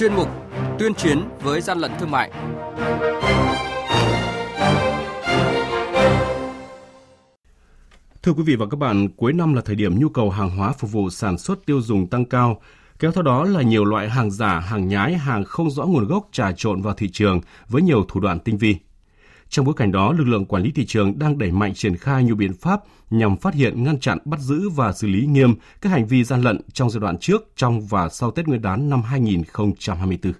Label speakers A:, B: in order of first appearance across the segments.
A: chuyên mục Tuyên chiến với gian lận thương mại.
B: Thưa quý vị và các bạn, cuối năm là thời điểm nhu cầu hàng hóa phục vụ sản xuất tiêu dùng tăng cao, kéo theo đó là nhiều loại hàng giả, hàng nhái, hàng không rõ nguồn gốc trà trộn vào thị trường với nhiều thủ đoạn tinh vi. Trong bối cảnh đó, lực lượng quản lý thị trường đang đẩy mạnh triển khai nhiều biện pháp nhằm phát hiện, ngăn chặn, bắt giữ và xử lý nghiêm các hành vi gian lận trong giai đoạn trước, trong và sau Tết Nguyên đán năm 2024.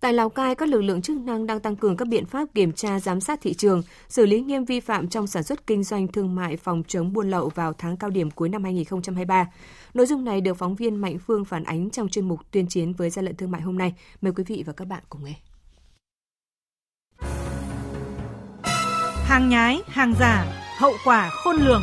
C: Tại Lào Cai, các lực lượng chức năng đang tăng cường các biện pháp kiểm tra giám sát thị trường, xử lý nghiêm vi phạm trong sản xuất kinh doanh thương mại phòng chống buôn lậu vào tháng cao điểm cuối năm 2023. Nội dung này được phóng viên Mạnh Phương phản ánh trong chuyên mục tuyên chiến với gian lận thương mại hôm nay. Mời quý vị và các bạn cùng nghe.
D: Hàng nhái, hàng giả, hậu quả khôn lường.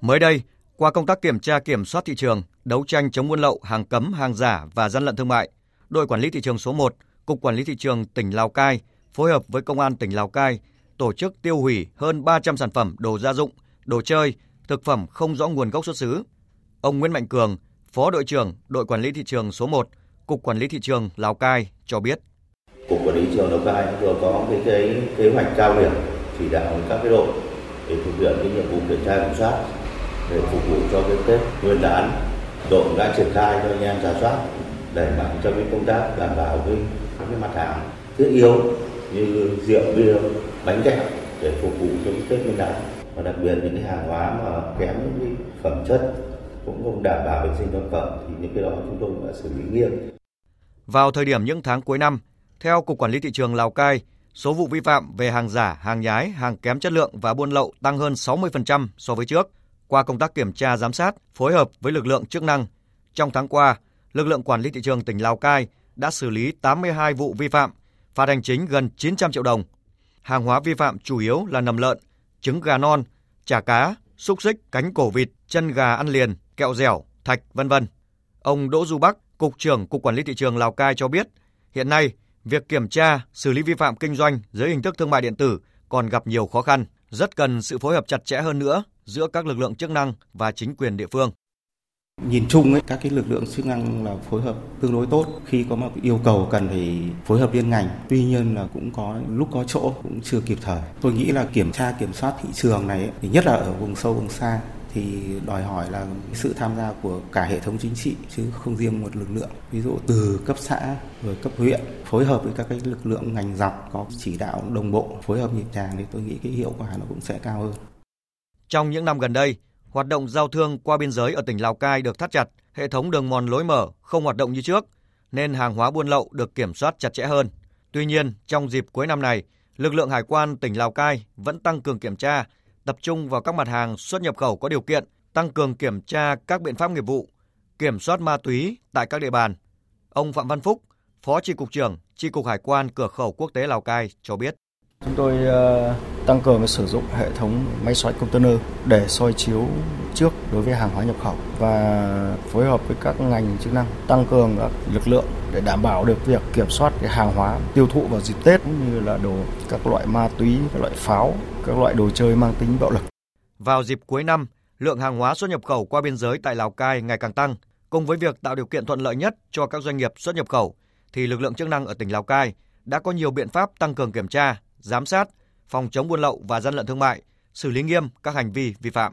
E: Mới đây, qua công tác kiểm tra kiểm soát thị trường, đấu tranh chống buôn lậu, hàng cấm, hàng giả và gian lận thương mại, đội quản lý thị trường số 1, Cục Quản lý thị trường tỉnh Lào Cai phối hợp với Công an tỉnh Lào Cai tổ chức tiêu hủy hơn 300 sản phẩm đồ gia dụng, đồ chơi, thực phẩm không rõ nguồn gốc xuất xứ. Ông Nguyễn Mạnh Cường, Phó đội trưởng đội quản lý thị trường số 1, Cục Quản lý thị trường Lào Cai cho biết.
F: Cục Quản lý thị trường Lào Cai vừa có cái, cái kế hoạch cao điểm chỉ đạo các cái đội để thực hiện cái nhiệm vụ kiểm tra kiểm soát để phục vụ cho cái Tết Nguyên đán. Đội đã triển khai cho anh em giả soát đẩy mạnh cho cái công tác đảm bảo cái các cái mặt hàng thiết yếu như rượu bia bánh kẹo để phục vụ cho cái Tết Nguyên đán và đặc biệt những cái hàng hóa mà kém những cái phẩm chất cũng không đảm bảo vệ sinh thực phẩm thì những cái đó chúng tôi đã xử lý nghiêm.
E: Vào thời điểm những tháng cuối năm, theo Cục Quản lý Thị trường Lào Cai, số vụ vi phạm về hàng giả, hàng nhái, hàng kém chất lượng và buôn lậu tăng hơn 60% so với trước. Qua công tác kiểm tra giám sát, phối hợp với lực lượng chức năng, trong tháng qua, lực lượng quản lý thị trường tỉnh Lào Cai đã xử lý 82 vụ vi phạm, phạt hành chính gần 900 triệu đồng. Hàng hóa vi phạm chủ yếu là nầm lợn, trứng gà non, chả cá, xúc xích, cánh cổ vịt, chân gà ăn liền, kẹo dẻo, thạch, vân vân. Ông Đỗ Du Bắc, Cục trưởng Cục Quản lý Thị trường Lào Cai cho biết, hiện nay, việc kiểm tra, xử lý vi phạm kinh doanh dưới hình thức thương mại điện tử còn gặp nhiều khó khăn, rất cần sự phối hợp chặt chẽ hơn nữa giữa các lực lượng chức năng và chính quyền địa phương.
G: Nhìn chung ấy, các cái lực lượng chức năng là phối hợp tương đối tốt khi có một yêu cầu cần phải phối hợp liên ngành. Tuy nhiên là cũng có lúc có chỗ cũng chưa kịp thời. Tôi nghĩ là kiểm tra kiểm soát thị trường này ấy, thì nhất là ở vùng sâu vùng xa thì đòi hỏi là sự tham gia của cả hệ thống chính trị, chứ không riêng một lực lượng. Ví dụ từ cấp xã rồi cấp huyện, phối hợp với các cái lực lượng ngành dọc có chỉ đạo đồng bộ, phối hợp nhịp nhàng thì tôi nghĩ cái hiệu quả nó cũng sẽ cao hơn.
E: Trong những năm gần đây, hoạt động giao thương qua biên giới ở tỉnh Lào Cai được thắt chặt, hệ thống đường mòn lối mở không hoạt động như trước, nên hàng hóa buôn lậu được kiểm soát chặt chẽ hơn. Tuy nhiên, trong dịp cuối năm này, lực lượng hải quan tỉnh Lào Cai vẫn tăng cường kiểm tra tập trung vào các mặt hàng xuất nhập khẩu có điều kiện, tăng cường kiểm tra các biện pháp nghiệp vụ, kiểm soát ma túy tại các địa bàn. Ông Phạm Văn Phúc, Phó Tri cục trưởng Tri cục Hải quan cửa khẩu quốc tế Lào Cai cho biết.
H: Chúng tôi ờ, tăng cường sử dụng hệ thống máy xoáy container để soi chiếu trước đối với hàng hóa nhập khẩu và phối hợp với các ngành chức năng tăng cường các lực lượng để đảm bảo được việc kiểm soát cái hàng hóa tiêu thụ vào dịp Tết cũng như là đồ các loại ma túy, các loại pháo, các loại đồ chơi mang tính bạo lực.
E: Vào dịp cuối năm, lượng hàng hóa xuất nhập khẩu qua biên giới tại Lào Cai ngày càng tăng, cùng với việc tạo điều kiện thuận lợi nhất cho các doanh nghiệp xuất nhập khẩu thì lực lượng chức năng ở tỉnh Lào Cai đã có nhiều biện pháp tăng cường kiểm tra, giám sát, phòng chống buôn lậu và gian lận thương mại, xử lý nghiêm các hành vi vi phạm.